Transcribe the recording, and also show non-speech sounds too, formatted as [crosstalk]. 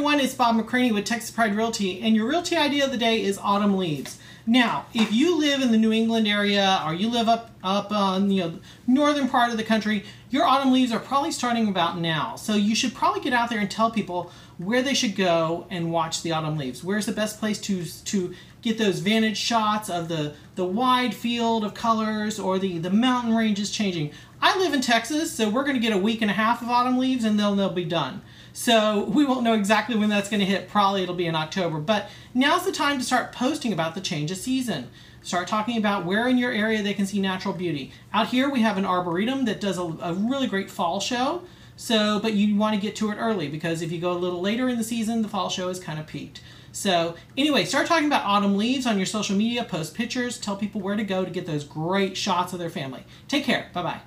everyone, it's Bob McCranie with Texas Pride Realty, and your realty idea of the day is autumn leaves. Now, if you live in the New England area or you live up up on you know northern part of the country, your autumn leaves are probably starting about now. So you should probably get out there and tell people where they should go and watch the autumn leaves. Where's the best place to to get those vantage shots of the the wide field of colors or the the mountain ranges changing. I live in Texas, so we're going to get a week and a half of autumn leaves and then they'll be done. So [laughs] we won't know exactly when that's going to hit. Probably it'll be in October. But now's the time to start posting about the change of season. Start talking about where in your area they can see natural beauty. Out here we have an arboretum that does a, a really great fall show. So, but you want to get to it early because if you go a little later in the season, the fall show is kind of peaked. So, anyway, start talking about autumn leaves on your social media, post pictures, tell people where to go to get those great shots of their family. Take care. Bye bye.